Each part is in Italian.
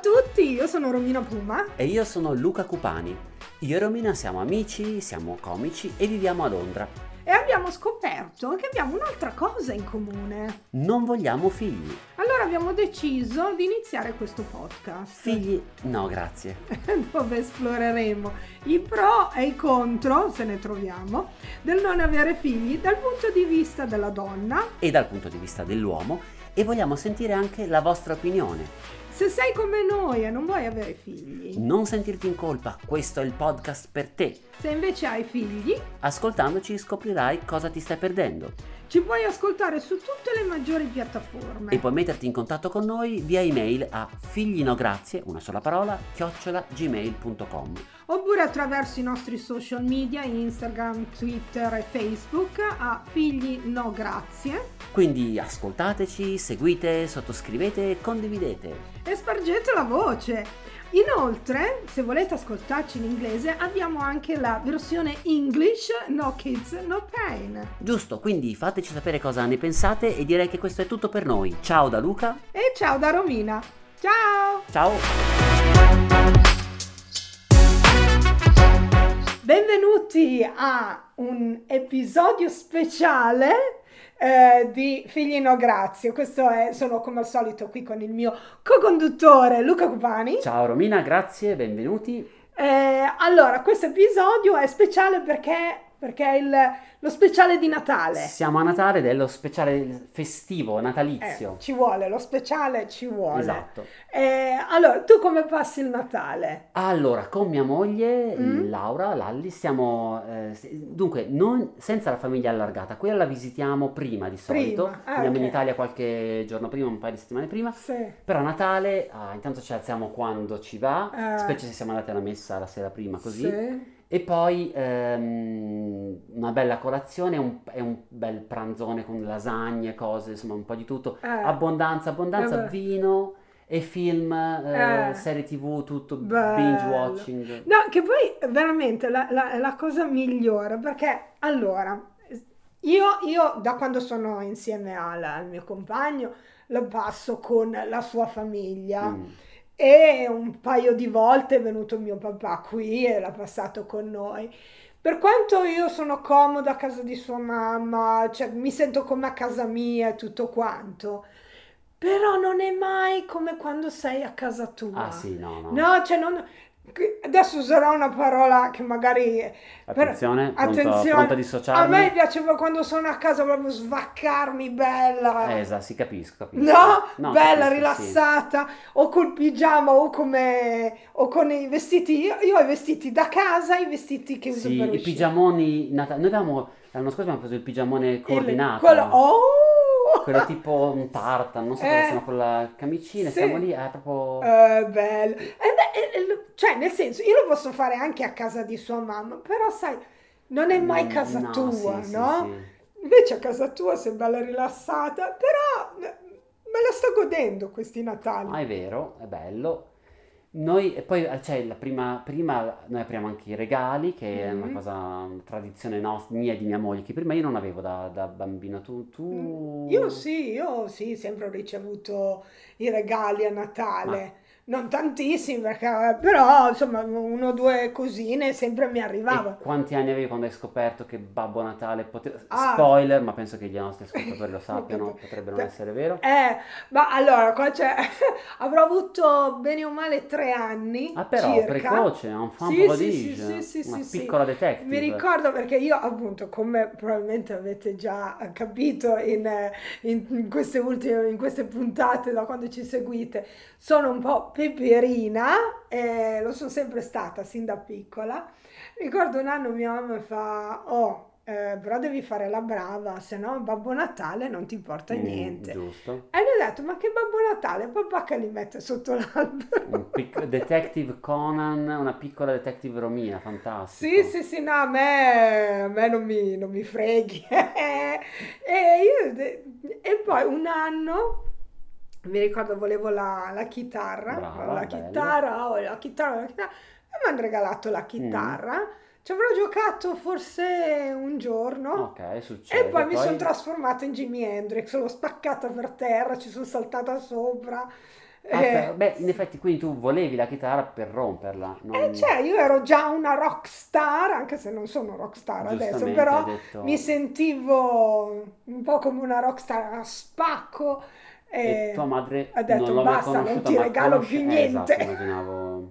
tutti, io sono Romina Puma. E io sono Luca Cupani. Io e Romina siamo amici, siamo comici e viviamo a Londra. E abbiamo scoperto che abbiamo un'altra cosa in comune. Non vogliamo figli. Allora abbiamo deciso di iniziare questo podcast. Figli? No, grazie. dove esploreremo i pro e i contro, se ne troviamo, del non avere figli dal punto di vista della donna E dal punto di vista dell'uomo e vogliamo sentire anche la vostra opinione. Se sei come noi e non vuoi avere figli, Non sentirti in colpa, questo è il podcast per te. se invece hai figli, Ascoltandoci scoprirai cosa ti stai perdendo ci puoi ascoltare su tutte le maggiori piattaforme. e puoi metterti in contatto con noi via email a figlinograzie, una sola parola, chiocciola gmail.com. Oppure attraverso i nostri social media, Instagram, Twitter e Facebook a figli no grazie Quindi ascoltateci, seguite, sottoscrivete e condividete. e spargete la voce. Inoltre, se volete ascoltarci in inglese, abbiamo anche la versione English No Kids No Pain. Giusto, quindi fateci sapere cosa ne pensate e direi che questo è tutto per noi. Ciao da Luca, E ciao da Romina. Ciao! ciao! Benvenuti a un episodio speciale eh, di Figli No Grazie. Questo è, sono come al solito qui con il mio co-conduttore Luca Cupani. Ciao Romina, grazie, benvenuti. Eh, allora, questo episodio è speciale perché, perché è il- lo speciale di Natale. Siamo a Natale ed è lo speciale festivo, Eh, natalizio. ci vuole, lo speciale ci vuole. Esatto. Eh, allora, tu come passi il Natale? Allora, con mia moglie, Mm. Laura, Lalli, stiamo... eh, dunque, non, senza la famiglia allargata, quella la visitiamo prima di solito. Prima, ah, Andiamo in ok. Italia qualche giorno prima, un paio di settimane prima. Sì. Però a Natale, ah, intanto ci alziamo quando ci va, Eh. specie se siamo andati alla messa la sera prima, così. Sì. E poi ehm, una bella colazione un- e un bel pranzone con lasagne, cose, insomma un po' di tutto. Eh. Abbondanza, abbondanza, Eh vino e film, eh, Eh. serie tv, tutto Bello. binge watching. No, che poi veramente la, la- la cosa migliore, perché allora, io, io da quando sono insieme al, al mio compagno lo passo con la sua famiglia Mm. E un paio di volte è venuto mio papà qui e l'ha passato con noi. Per quanto io sono comoda a casa di sua mamma, cioè mi sento come a casa mia e tutto quanto, però non è mai come quando sei a casa tua. Ah sì, no, no. No, cioè non... Adesso userò una parola che magari... per- Attenzione, pronto, attenzione. pronto a A dissociarmi. me piaceva quando sono a casa proprio svaccarmi bella. Eh, esatto, sì, capisco, capisco. No, No, bella, capisco, sì. rilassata, o col pigiama o come o con i vestiti. Io, io ho i vestiti da casa, i vestiti che uso Sì, per i uscire. pigiamoni natali. Noi avevamo, l'anno scorso abbiamo preso il pigiamone coordinato. quello- oh! Quello tipo un tartan, non so Eh. cosa sono con la camicina, Sì. siamo lì, è proprio... Eh, bello. E beh, e- e- cioè, nel senso, io lo posso fare anche a casa di sua mamma, però sai, non è mai Mm, casa no, tua, sì, sì, no? sì. Invece a casa tua sei bella rilassata, però me la sto godendo questi Natali. Ah, è vero, è bello. Noi, e poi eh, c'è la prima, prima noi apriamo anche i regali, che è Mhm. una cosa, una tradizione nostra, mia e di mia moglie, che prima io non avevo da, da bambina. Tu, tu... Io sì, io sì, sempre ho ricevuto i regali a Natale. Non tantissimi, perché, però insomma uno o due cosine sempre mi E arrivavano. quanti anni avevi quando hai scoperto che Babbo Natale poteva... Ah. Spoiler, ma penso che i nostri ascoltatori lo sappiano, potrebbe non essere vero. Eh, ma allora, qua c'è, avrò avuto bene o male tre anni Ah però, circa. precoce, un fan Sì, sì, prodige, sì, sì, sì, una sì, sì. piccola detective. Mi ricordo perché io appunto, come probabilmente avete già capito in- in queste ultime, in queste puntate da quando ci seguite, sono un po' peperina, e lo sono sempre stata sin da piccola. Ricordo un anno mia mamma fa, oh, eh, però devi fare la brava, se no Babbo Natale non ti porta Mm, niente. giusto. E gli ho detto, ma che Babbo Natale? Papà che li mette sotto l'albero. Pic- Detective Conan, una piccola detective Romina, fantastico. Sì, sì, sì, no, a me, a me non, mi, non mi freghi. e, io, e poi un anno, mi ricordo, volevo la, la chitarra, Brava, la chitarra, oh, la chitarra, la chitarra, e mi hanno regalato la chitarra. Ci avrò giocato forse un giorno. Ok, succede. E poi mi sono trasformata in Jimi Hendrix, l'ho spaccata per terra, ci sono saltata sopra. Ah, Eh, per- beh, in effetti quindi tu volevi la chitarra per romperla. non- Eh, cioè, io ero già una rockstar, anche se non sono rockstar adesso, però detto- mi sentivo un po' come una rockstar a spacco. E E tua madre ha detto, non "Basta, non ti regalo conosce- più eh, niente." esatto, immaginavo...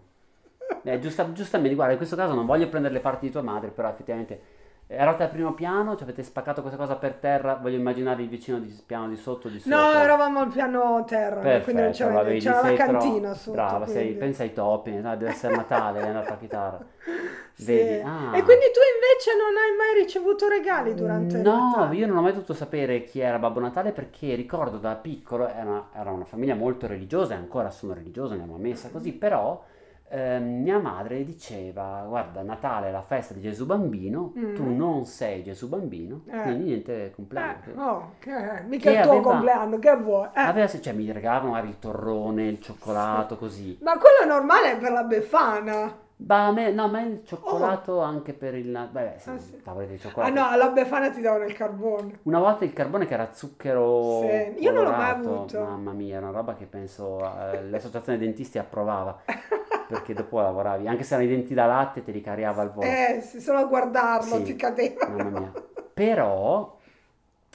Eh, giusta- giustamente, guarda, in questo caso non voglio prendere le parti di tua madre, però effettivamente eravate al primo piano, ci avete spaccato questa cosa per terra, voglio immaginare il vicino di piano di sotto, di sopra. no, eravamo al piano terra, quindi non Perfetto, c'era, vedi, c'era la cantina sotto. Brava, sei, pensa ai topi, no, deve essere Natale, è andata la chitarra. Sì. Vedi, ah. E quindi tu invece non hai mai ricevuto regali durante il No, Natale? io non ho mai dovuto sapere chi era Babbo Natale perché ricordo da piccolo, era una, era una famiglia molto religiosa e ancora sono religioso, andiamo a messa così, però ehm, mia madre diceva, guarda, Natale è la festa di Gesù Bambino, Mm. tu non sei Gesù Bambino, Eh. quindi niente compleanno. Eh, oh, che, mica Che il tuo aveva- compleanno, che vuoi? Eh. Aveva, cioè mi regalavano magari il torrone, il cioccolato, così. Ma quello è normale per la Befana. Ma a me, no, a me il cioccolato anche per il... Beh, sì, Oh. Ah, sì. tavolette di Ah cioccolato. no, alla Befana ti davano il carbone. Una volta il carbone che era zucchero Sì, io non l'ho mai colorato, avuto. mamma mia, è una roba che penso eh, l'associazione dentisti approvava, perché dopo lavoravi, anche se erano i denti da latte te li cariava al volo, Eh, sì, solo a guardarlo Sì, ti cadeva. mamma mia. Però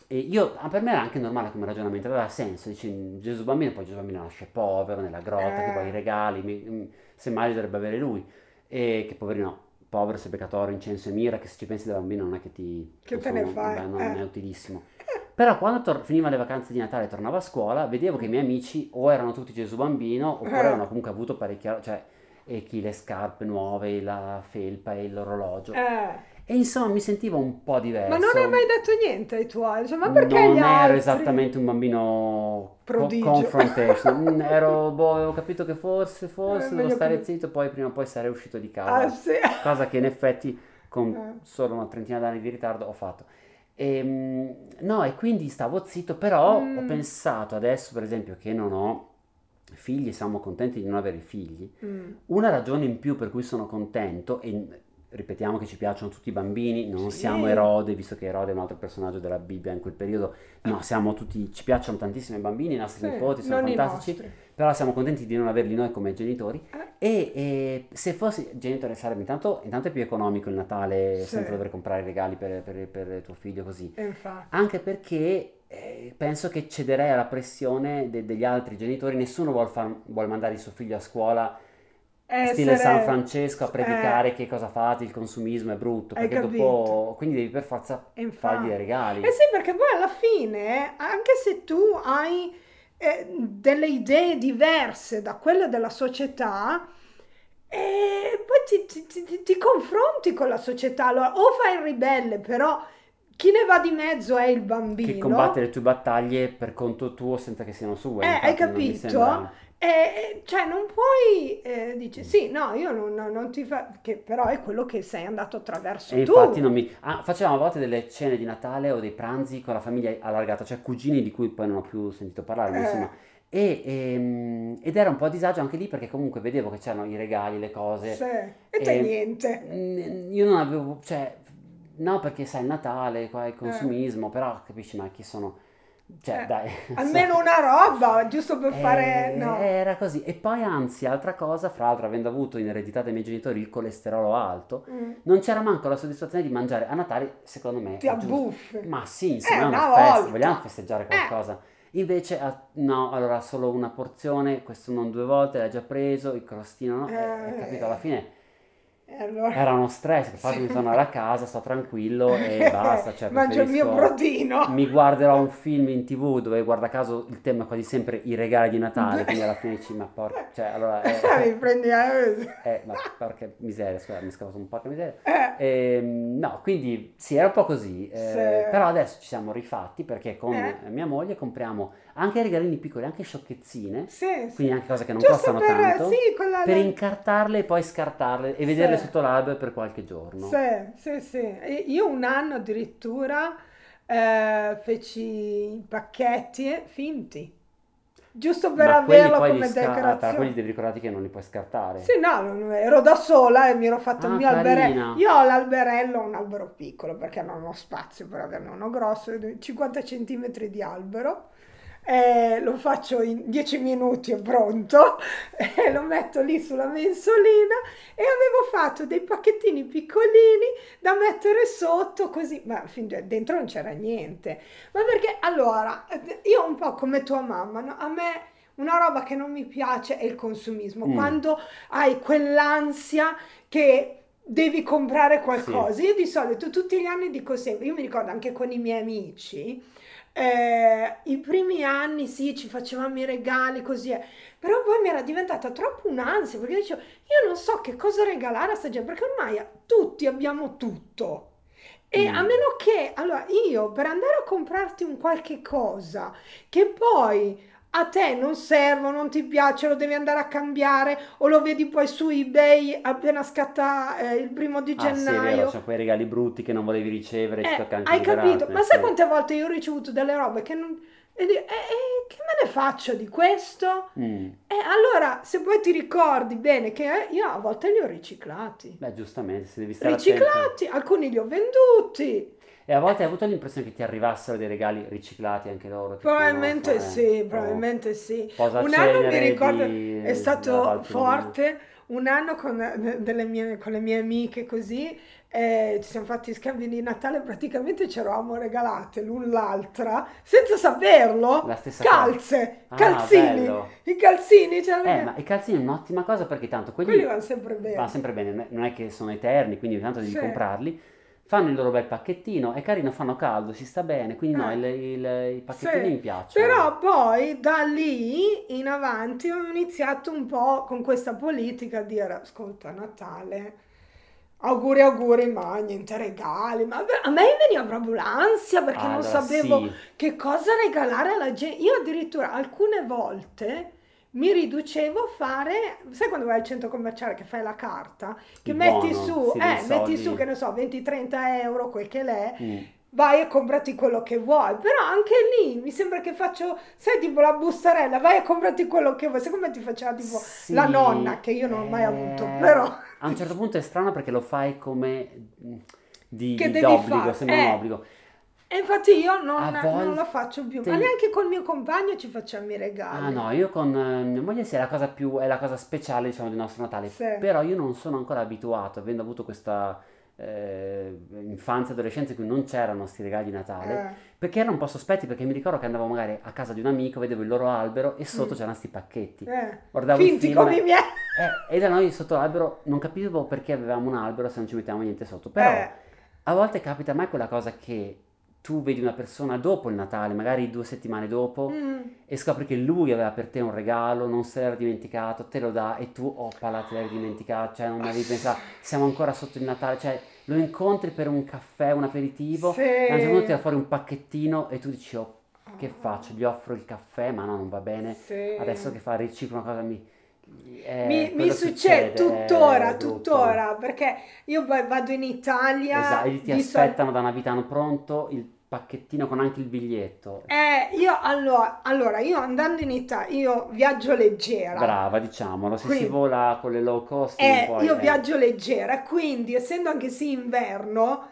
e io, ah, per me era anche normale come ragionamento, aveva senso, dici Gesù bambino, poi Gesù bambino nasce povero nella grotta, che Eh. poi i regali, mi- mm, semmai dovrebbe avere lui, e che poverino, povero se peccatore, incenso e mira, che se ci pensi da bambino non è che ti... Che te ne fai, beh, non eh. è utilissimo. Però quando tor- finiva le vacanze di Natale e tornavo a scuola, vedevo che i miei amici o erano tutti Gesù bambino, oppure Eh. avevano comunque avuto parecchia, cioè, e chi le scarpe nuove, la felpa e l'orologio. Eh, E insomma mi sentivo un po' diverso. ma non hai mai detto niente ai tuoi? Dice, ma perché non gli ero altri? esattamente un bambino co- Prodigio. confrontation. Mm, ero, boh, avevo capito che forse, forse Eh, devo stare così. zitto, poi prima o poi sarei uscito di casa. Ah, sì. Cosa che in effetti con Eh. solo una trentina d'anni di ritardo ho fatto. Ehm, no, e quindi stavo zitto, però Mm. ho pensato adesso, per esempio, che non ho figli, siamo contenti di non avere figli. Mm. Una ragione in più per cui sono contento, e ripetiamo che ci piacciono tutti i bambini, non Sì. siamo Erode, visto che Erode è un altro personaggio della Bibbia in quel periodo, no, siamo tutti, ci piacciono tantissimo i bambini, i nostri Sì, nipoti sono fantastici, però siamo contenti di non averli noi come genitori. Eh. E, e se fossi genitore sarebbe intanto, intanto è più economico il Natale Sì. senza dover comprare regali per, per- per tuo figlio così. Infatti. Anche perché eh, penso che cederei alla pressione de- degli altri genitori, nessuno vuol, far- vuol mandare il suo figlio a scuola stile Essere- San Francesco a Eh, predicare che cosa fate, il consumismo è brutto, perché dopo quindi devi per forza infatti. fargli dei regali. Eh sì, perché poi alla fine, anche se tu hai eh, delle idee diverse da quelle della società, eh, poi ti, ti- ti- ti- ti confronti con la società. Allora, o fai il ribelle, però chi ne va di mezzo è il bambino. Che combatte le tue battaglie per conto tuo senza che siano sue. Eh, hai capito? Sembra- E, e, cioè, non puoi eh, dici sì, no, io non, non- ti fa. Che però è quello che sei andato attraverso E tu. infatti non mi... ah, facevamo a volte delle cene di Natale o dei pranzi con la famiglia allargata, cioè cugini di cui poi non ho più sentito parlare, Eh. insomma... E, ehm, ed era un po' a disagio anche lì perché comunque vedevo che c'erano i regali, le cose. Sì, E te E- niente. Mm, Io non avevo, cioè, no perché sai il Natale, qua Eh. il consumismo, però capisci ma chi sono... Cioè Eh, dai... Almeno una roba, giusto per fare. Eh, No. Era così. E poi anzi, altra cosa, fra l'altro avendo avuto in eredità dai miei genitori il colesterolo alto, Mm. non c'era manco la soddisfazione di mangiare a Natale, secondo me. Ti abbuffi. Ma sì, insomma, Eh, è una una festa, vogliamo festeggiare Eh. qualcosa. Invece, no, allora solo una porzione, questo non due volte, l'ha già preso, il crostino no, Eh. capito, alla fine allora. era uno stress, che farmi tornare a casa, sto tranquillo e basta, cioè Mangio il mio brodino. mi guarderò un film in tv dove guarda caso il tema è quasi sempre i regali di Natale, quindi alla fine dici ma porca, cioè allora Mi eh, prendi. eh, eh, ma porca miseria, scusa, mi scavato un porca miseria. eh, Ehm, no, quindi sì, era un po' così, eh, Sì. però adesso ci siamo rifatti perché con Eh. mia moglie compriamo anche regalini piccoli, anche sciocchezzine, sì, quindi anche cose che non Giusto costano per, tanto, sì, quella per incartarle e poi scartarle e vederle sotto l'albero per qualche giorno. Sì, sì, sì. Io un anno addirittura eh, feci i pacchetti eh, finti, giusto per Ma averlo come sca- ah, decorazione. quelli devi ricordarti che non li puoi scartare. Sì, no, ero da sola e mi ero fatto il Ah, mio alberello. carina. Io ho l'alberello, un albero piccolo perché non ho spazio per averne uno grosso, 50 centimetri di albero. Eh, lo faccio in 10 minuti è pronto, eh, lo metto lì sulla mensolina e avevo fatto dei pacchettini piccolini da mettere sotto così, ma fin dentro non c'era niente. Ma perché allora, io un po' come tua mamma, no? a me una roba che non mi piace è il consumismo, mm. quando hai quell'ansia che devi comprare qualcosa. Sì. Io di solito tutti gli anni dico sempre, io mi ricordo anche con i miei amici, eh, I primi anni sì, ci facevamo i regali così, eh. però poi mi era diventata troppo un'ansia perché dicevo, io non so che cosa regalare a sta gente, perché ormai tutti abbiamo tutto. E mm. a meno che, allora io per andare a comprarti un qualche cosa che poi a te non serve, non ti piace, lo devi andare a cambiare o lo vedi poi su eBay appena scatta eh, il primo di gennaio. Ah, sì, è vero, c'è quei regali brutti che non volevi ricevere, eh, Hai capito? Ma sai quante volte io ho ricevuto delle robe che non... E, dico, e, e che me ne faccio di questo? Mm. E allora, se poi ti ricordi bene che io a volte li ho riciclati. Beh, giustamente, se devi stare Riciclati, attento. alcuni li ho venduti. E a volte hai avuto l'impressione che ti arrivassero dei regali riciclati anche loro? Probabilmente sì, oh, probabilmente sì. Un anno mi ricordo, di, è stato forte, un anno con, mie, con, le mie amiche così, eh, ci siamo fatti scambi di Natale, praticamente ci eravamo regalate l'un l'altra, senza saperlo, La calze, ah, calzini, bello. i calzini. Cioè, eh, ma i calzini è un'ottima cosa perché tanto quelli, quelli vanno sempre bene. Vanno sempre bene, non è che sono eterni, quindi tanto devi sì. comprarli fanno il loro bel pacchettino, è carino, fanno caldo, si sta bene, quindi no, il, il, i pacchettini sì, mi piacciono. Però poi da lì in avanti ho iniziato un po' con questa politica a dire, ascolta Natale, auguri auguri, ma niente regali, ma a me veniva proprio l'ansia perché allora, non sapevo sì. che cosa regalare alla gente. Io addirittura alcune volte mi riducevo a fare, sai quando vai al centro commerciale che fai la carta, che Il metti buono, su, eh, metti su, che ne so, 20-30 euro, quel che l'è, mm. vai e comprati quello che vuoi, però anche lì mi sembra che faccio, sai tipo la bustarella, vai e comprati quello che vuoi, secondo me ti faceva tipo sì, la nonna, che io non ho mai avuto, eh, però... A un certo punto è strano perché lo fai come di, di d'obbligo, sembra eh. un obbligo. E infatti io non, volte... non, lo faccio più, ma neanche col mio compagno ci facciamo i regali. Ah no, io con eh, mia moglie sì, è la cosa più, è la cosa speciale diciamo del nostro Natale, sì. però io non sono ancora abituato, avendo avuto questa eh, infanzia e adolescenza in cui non c'erano questi regali di Natale, eh. perché erano un po' sospetti, perché mi ricordo che andavo magari a casa di un amico, vedevo il loro albero e sotto mm. c'erano questi pacchetti. Eh. Guardavo Finti come i miei. Eh, e da noi sotto l'albero non capivo perché avevamo un albero se non ci mettevamo niente sotto, però eh. a volte capita me quella cosa che tu vedi una persona dopo il Natale, magari due settimane dopo, mm. e scopri che lui aveva per te un regalo, non se l'era dimenticato, te lo dà e tu, oh, pala, te l'hai dimenticato, cioè non avevi pensato, siamo ancora sotto il Natale, cioè lo incontri per un caffè, un aperitivo, sì. e a un certo punto tira fuori un pacchettino e tu dici, oh, che faccio? Gli offro il caffè, ma no, non va bene, sì. adesso che fa riciclo una cosa mi eh, mi, mi succede, tuttora, tuttora, perché io vado in Italia. Esatto, ti aspettano sol- da Navitano pronto il pacchettino con anche il biglietto. Eh, io allora, allora, io andando in Italia, io viaggio leggera. Brava, diciamolo, se quindi, si vola con le low cost. Eh, poi, io eh. viaggio leggera, quindi essendo anche sì inverno,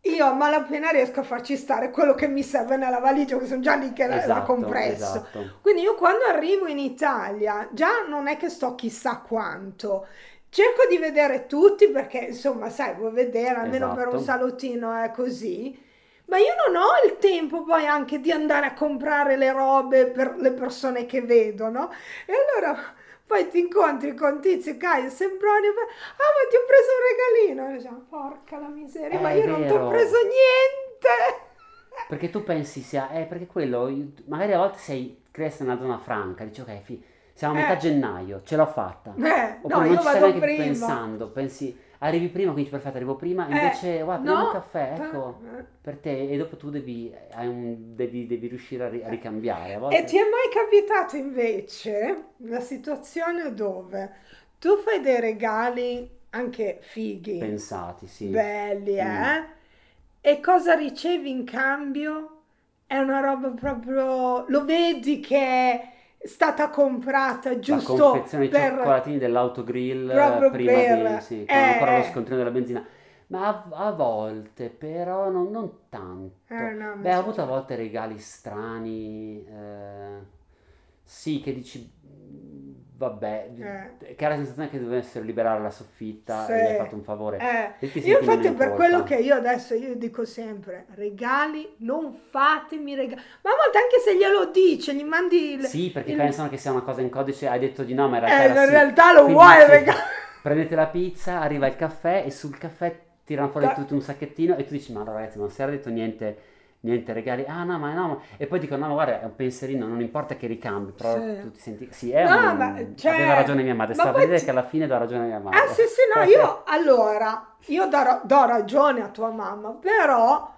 io a malapena riesco a farci stare quello che mi serve nella valigia, che sono già lì che esatto, l'ha compresso. Esatto. Quindi io quando arrivo in Italia, già non è che sto chissà quanto. Cerco di vedere tutti perché, insomma, sai, vuoi vedere, almeno esatto. per un esatto. salottino è così. Ma io non ho il tempo poi anche di andare a comprare le robe per le persone che vedono. E allora poi ti incontri con Tizio, Caio, Sembroni, ah ma ti ho preso un regalino. E diciamo, porca la miseria, È ma io non ti ho preso niente. Perché tu pensi sia, eh perché quello, magari a volte sei, cresti in una zona franca, dici ok, fi, siamo a metà eh. gennaio, ce l'ho fatta. Eh, Oppure no, non ci stai neanche prima. pensando, pensi arrivi prima, quindi perfetto, arrivo prima, invece eh, guarda, no, un caffè, ecco, eh. per te, e dopo tu devi, un, devi, devi riuscire a, ri- a ricambiare. A volte... E ti è mai capitato invece la situazione dove tu fai dei regali anche fighi, pensati, sì, belli, mm. eh? E cosa ricevi in cambio? È una roba proprio, lo vedi che stata comprata giusto la confezione per... cioccolatini dell'autogrill prima per, di sì, eh, ancora lo scontrino della benzina. Ma a, a volte, però non, non tanto. Eh, no, Beh, ho avuto a volte regali strani, eh, sì, che dici, vabbè, Eh. che ha la sensazione che dovessero liberare la soffitta Sì. e gli hai fatto un favore. Eh, io infatti in per colpa. quello che io adesso io dico sempre, regali, non fatemi regali. Ma a volte anche se glielo dice, gli mandi il... Sì, perché il- pensano che sia una cosa in codice, hai detto di no, ma in Eh, realtà era in sì. realtà lo Quindi vuoi il dici, regalo. Prendete la pizza, arriva il caffè e sul caffè tirano fuori Da- tutto un sacchettino e tu dici, ma ragazzi, non si era detto niente, niente regali. Ah no, ma no, ma-" e poi dicono, no, ma guarda, è un pensierino, non importa che ricambi, però Sì. tu ti senti... Sì, è No, un... ma, cioè, Aveva ragione mia madre, ma sta a vedere ti- che alla fine dà ragione mia madre. Eh sì sì no, io allora, io do, do ragione a tua mamma, però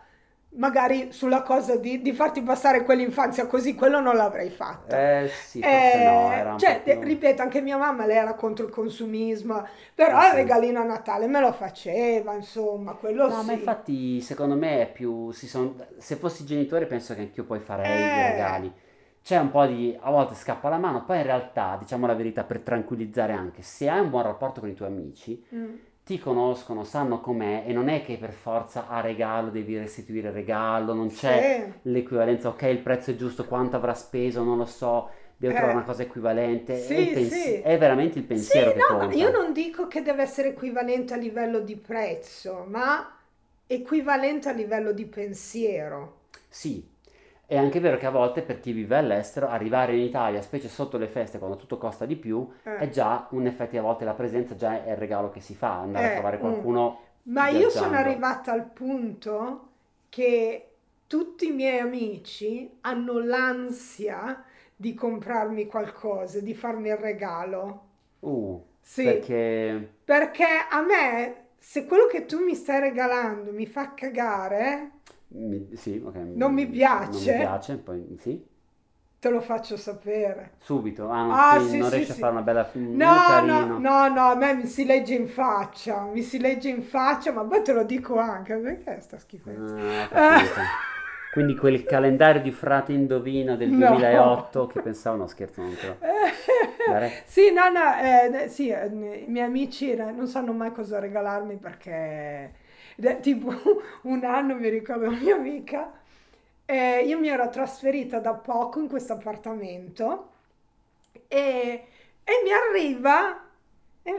magari sulla cosa di, di farti passare quell'infanzia così, quello non l'avrei fatta. Eh sì, forse no, Eh, era un cioè, più- ripeto, anche mia mamma lei era contro il consumismo, però Eh il sì. regalino a Natale me lo faceva, insomma, quello No, sì. ma infatti secondo me è più... si son- Se fossi genitore penso che anch'io poi farei i Eh. regali. C'è un po' di... a volte scappa la mano, poi in realtà, diciamo la verità, per tranquillizzare anche, se hai un buon rapporto con i tuoi amici, Mm. Ti conoscono, sanno com'è e non è che per forza a regalo devi restituire il regalo, non c'è Sì. l'equivalenza, ok, il prezzo è giusto, quanto avrà speso, non lo so, devo Eh. trovare una cosa equivalente. Sì, pensi- sì. è veramente il pensiero Sì, che no, conta. io non dico che deve essere equivalente a livello di prezzo, ma equivalente a livello di pensiero. Sì, è anche vero che a volte per chi vive all'estero arrivare in Italia, specie sotto le feste quando tutto costa di più, Eh. è già un effetti a volte la presenza già è il regalo che si fa, andare a Eh, trovare mm. qualcuno Ma io sono arrivata al punto che tutti i miei amici hanno l'ansia di comprarmi qualcosa, di farmi il regalo. Uh, Sì, perché perché a me, se quello che tu mi stai regalando mi fa cagare, mi- sì, ok, Non mi piace. Non mi piace, poi sì, te lo faccio sapere. subito, ah, non, Ah, sì, sì, non riesci a fare una bella film No, no, no, no, a me mi si legge in faccia, mi si legge in faccia, ma poi te lo dico anche, perché sta schifezza? Ah. Quindi quel calendario di frate indovino del No. 2008 che pensavo, no scherzo, non te Sì, no, no, eh, sì, eh, i miei amici non sanno mai cosa regalarmi perché, tipo, un anno mi ricordo una mia amica, eh, io mi ero trasferita da poco in questo appartamento e, e mi arriva, e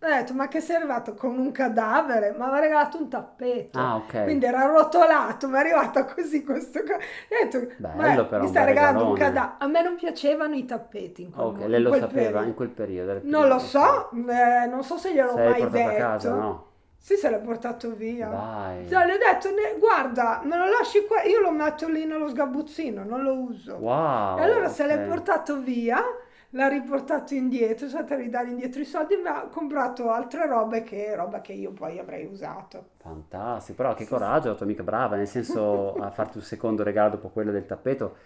ho detto, ma che sei arrivato con un cadavere? Mi aveva regalato un tappeto. Ah, ok. Quindi era arrotolato, mi è arrivata così questo ca- ho detto, Bello "Ma però, mi bel regalando un regalone." cadavere. A me non piacevano i tappeti in quel, Ok, mo- lei in lo quel sapeva periodo. in quel periodo. Non lo so, eh, non so se gliel'ho Se l'hai mai portato a detto. casa, no? Sì, se l'ha portato via. Dai. Cioè, le ho detto, "Ne- guarda, me lo lasci qua, io lo metto lì nello sgabuzzino, non lo uso. Wow. E allora se l'è portato via, l'ha riportato indietro, sono stata a ridare indietro i soldi, ma ha comprato altre robe che, roba che io poi avrei usato. Fantastico, però che coraggio, la tua amica brava, nel senso a farti un secondo regalo dopo quello del tappeto.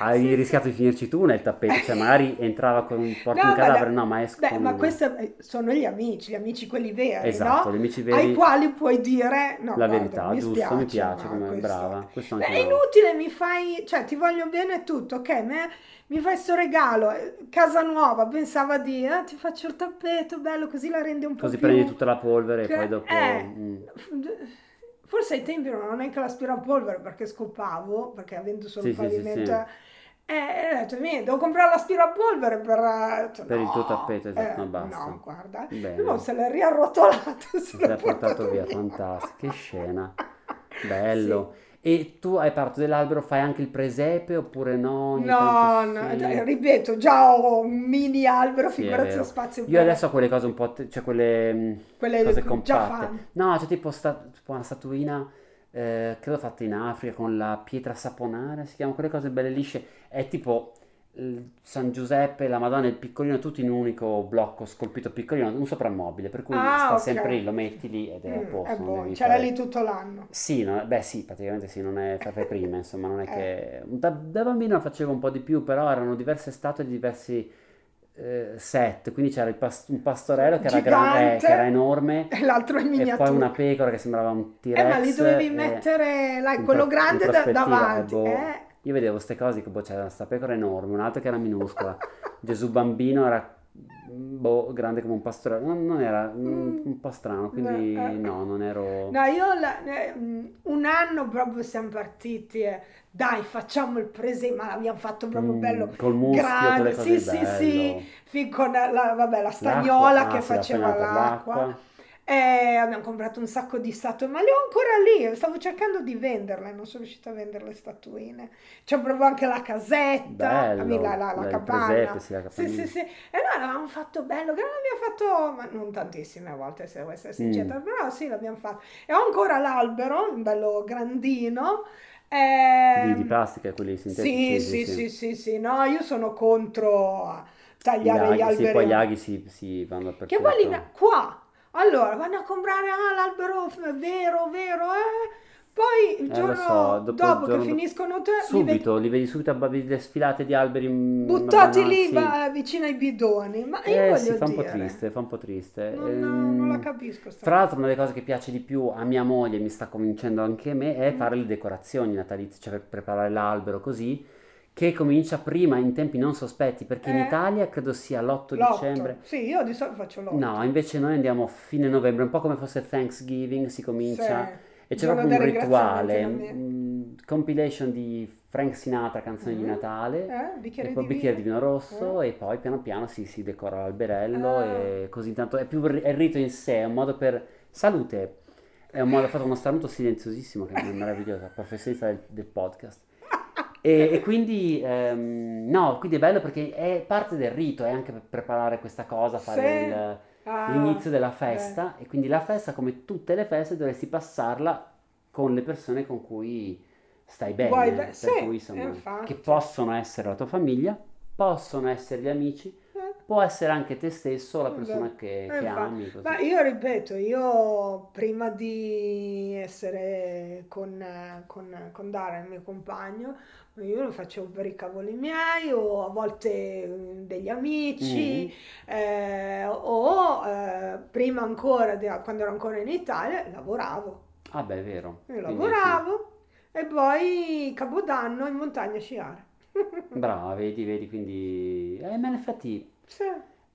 Hai Sì, rischiato di finirci tu nel tappeto, cioè magari entrava con un porti No, ma cadavere, no, ma esco Beh, con ma questi eh, sono gli amici, gli amici quelli veri, Esatto, no? gli amici Ai veri, quali puoi dire, no, la guarda, verità, mi giusto, mi spiace, piace ma come questo- brava. Questo Beh, è no. inutile, mi fai, cioè ti voglio bene e tutto, ok? Me- mi fai sto regalo, eh, casa nuova, pensava di, eh, ti faccio il tappeto, bello, così la rendi un po' Così più... prendi tutta la polvere e che- poi dopo... eh, mm. Forse ai tempi non avevo neanche l'aspirapolvere perché scopavo, perché avendo solo Sì, il sì, sì, pavimento... sì. eh, E ho detto, "Mi, devo comprare l'aspirapolvere per... eh", ho detto, Per il tuo "No, tappeto, esatto, eh, no, basta. No, guarda. Bene. No, se l'è riarrotolato, se Se l'hai portato via, fantastico, che scena, bello. E tu hai parlato dell'albero, fai anche il presepe oppure no? Ogni No, no, sì. ripeto, già ho un mini albero, Sì, figurati lo spazio Io adesso ho quelle cose un po', te- cioè quelle mm, Quelle cose già compatte. fatte. No, c'è tipo, sta- tipo una statuina, eh, credo fatta in Africa con la pietra saponara, si chiama quelle cose belle lisce. È tipo San Giuseppe, la Madonna e il piccolino, tutti in un unico blocco scolpito piccolino, un soprammobile, per cui Ah, sta ok. sempre lì, lo metti lì ed è a Mm, posto. non buono, devi c'era fare- lì tutto l'anno. Sì, no, beh sì, praticamente sì, non è fai prima, insomma, non è Eh. che... Da, da bambino facevo un po' di più, però erano diverse statue di diversi eh, set, quindi c'era il pas- un pastorello che era, grande, Gigante. che era enorme, E l'altro in e miniatura. poi una pecora che sembrava un T-Rex. Eh, ma li dovevi e- mettere, in quello pro- grande da- prospettiva, davanti. e boh, eh. Io vedevo queste cose, che boh, c'era questa pecora enorme, un'altra che era minuscola, Gesù bambino era boh, grande come un pastore, non, non era mm, Mm. un po' strano, quindi No, eh. no, non ero... No, io la- eh, un anno proprio siamo partiti e dai, facciamo il presente, ma l'abbiamo fatto proprio Mm, bello. col muschio, grande, sì, sì, bello. sì, fin con la, vabbè, la stagnola ah, che sì, faceva l'acqua. l'acqua. E abbiamo comprato un sacco di statue, ma le ho ancora lì. Stavo cercando di venderle, non sono riuscita a vendere le statuine. C'è proprio anche la casetta, Bello, la, la, la capanna. presepe, sì, la Sì, sì, sì. E noi l'abbiamo fatto bello, che non l'abbiamo fatto, ma non tantissime volte, se devo essere sincera, Mm. però sì, l'abbiamo fatto. E ho ancora l'albero, un bello grandino. ehm, Di, di plastica, quelli sintetici. sì, sì, sì, sì, sì, no, io sono contro tagliare Gli aghi, sì, alberi. poi gli aghi si, si vanno dappertutto. Che poi li qua, allora vanno a comprare ah, l'albero vero, vero, eh. Poi il Eh, giorno lo so, dopo dopo, giorno che finiscono te, li vedi Subito, li vedi subito, vedi le sfilate di alberi buttati lì va- vicino ai bidoni. Ma sì. io Eh voglio sì, fa un po' triste, fa un po' triste. non, non la Ehm, capisco. Tra l'altro una delle cose che piace di più a mia moglie, mi sta convincendo anche me, è Mm. fare le decorazioni natalizie, cioè per preparare l'albero così, che comincia prima in tempi non sospetti, perché in Eh? Italia credo sia l'8 L'otto. dicembre. Sì, io di solito faccio l'otto. No, invece noi andiamo a fine novembre, un po' come fosse Thanksgiving, si comincia Sì. e c'è Giorno proprio un rituale, ringraziamenti, mm, compilation di Frank Sinatra, canzoni di Mhm. Natale, Eh, bicchiere e poi di bicchiere di vino. vino rosso Eh. e poi piano piano si, si decora l'alberello Ah. e così intanto è più il è il rito in sé, è un modo per salute, è un modo, ha fatto uno starnuto silenziosissimo che è meraviglioso, professionista del, del podcast. E, e quindi, ehm, no, quindi è bello perché è parte del rito, è anche per preparare questa cosa, fare Sì. il- Ah, l'inizio della festa e quindi la festa, come tutte le feste, dovresti passarla con le persone con cui stai bene, be- per sì, cui insomma, che possono essere la tua famiglia, possono essere gli amici, eh. Può essere anche te stesso, la persona che, Eh, che ami. Così. Ma io ripeto, io prima di essere con, con, con Dara, il mio compagno, io lo facevo per i cavoli miei o a volte eh, degli amici eh, o eh, prima ancora, quando ero ancora in Italia, lavoravo. Ah beh, è vero. Io Quindi lavoravo e poi Capodanno in montagna a sciare. sì. Brava, vedi, vedi, quindi... Eh, ma in effetti, Sì.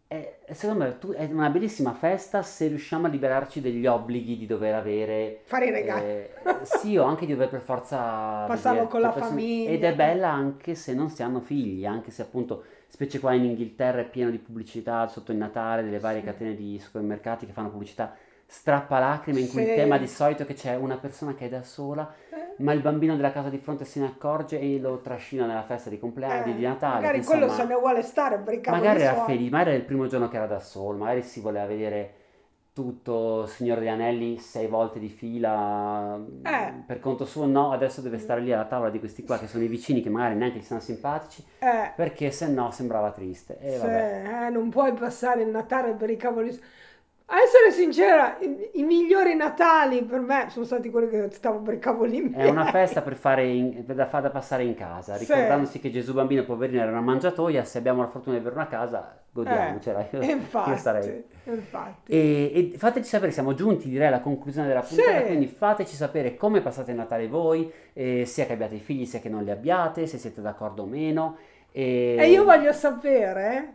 è- secondo me tu- è una bellissima festa se riusciamo a liberarci degli obblighi di dover avere... Fare i regali. Eh, sì, o anche di dover per forza Passarlo con la persone- famiglia. Ed è bella anche se non si hanno figli, anche se appunto, specie qua in Inghilterra è pieno di pubblicità sotto il Natale, delle varie Sì. catene di supermercati che fanno pubblicità strappalacrime in cui il Sì. tema di solito è che c'è una persona che è da sola, Eh. Ma il bambino della casa di fronte se ne accorge e lo trascina nella festa di compleanno, Eh, di Natale. magari che, quello insomma, se ne vuole stare cavoli Magari era felice, magari era il primo giorno che era da solo, magari si voleva vedere tutto Signore degli Anelli sei volte di fila Eh. per conto suo, no, adesso deve stare lì alla tavola di questi qua che sono i vicini che magari neanche gli stanno simpatici, Eh, perché se no sembrava triste. E vabbè. eh, non puoi passare il Natale per i cavoli. A essere sincera, i, i migliori Natali per me sono stati quelli che stavo per i cavoli miei. È una festa per fare in- da, da passare in casa, Sì. ricordandosi che Gesù bambino poverino era una mangiatoia, se abbiamo la fortuna di avere una casa, godiamocela. Io, Eh, infatti, io starei. infatti. E, e fateci sapere, siamo giunti direi alla conclusione della puntata, Sì. quindi fateci sapere come passate il Natale voi, eh, sia che abbiate figli sia che non li abbiate, se siete d'accordo o meno. E, E io voglio sapere,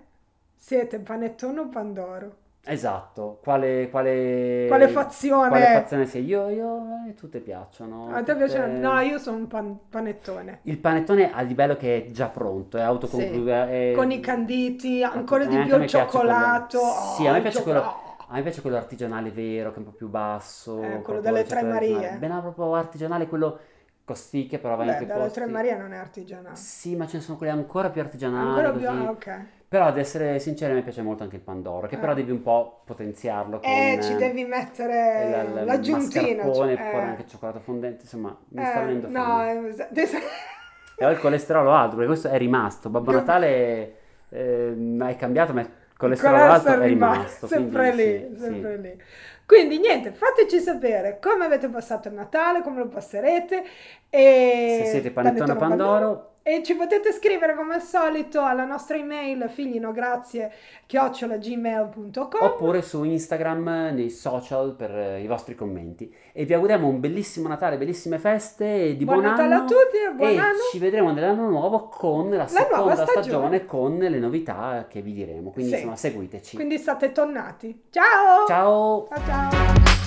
siete panettone o pandoro? Esatto, quale, quale, Quale fazione? quale fazione sei? Io, io, eh, tutte piacciono. A te tutte- piace? No, io sono un pan- panettone. Il panettone a livello che è già pronto, è autoconclusivo. Con i canditi, ancora di anche più il piace quello- cioccolato. Sì, Oh, a me il piace quello- cioccolato. A me piace quello artigianale vero, che è un po' più basso. Eh, quello delle Tre Marie. no, proprio artigianale, quello costicchia, però va in Beh, posti. Tre Marie non è artigianale. Sì, ma ce ne sono quelli ancora più artigianali, Ancora più, ah, ok. Però ad essere sincero, a me piace molto anche il Pandoro, che Eh. però devi un po' potenziarlo con Eh, ci eh, devi mettere il- il l'aggiuntina. mascarpone, cioè, poi eh. anche il cioccolato fondente, insomma, mi Eh, sta venendo no, fame. eh, adesso- E ho il colesterolo alto, perché questo è rimasto. Babbo Natale eh, hai cambiato, ma il il colesterolo alto è rimasto. sempre lì, sì, sempre sì. lì. Quindi niente, fateci sapere come avete passato il Natale, come lo passerete e Se siete panettone o pandoro, E ci potete scrivere come al solito alla nostra email figlinograzie chiocciolagmail.com oppure su Instagram nei social per eh, i vostri commenti. E vi auguriamo un bellissimo Natale, bellissime feste, di buon, Buon Natale anno a tutti e buon e anno. ci vedremo nell'anno nuovo con la, nuova seconda stagione. stagione. con le novità che vi diremo. Quindi Sì. insomma seguiteci. Quindi state tonnati. Ciao! Ciao! Ciao ciao!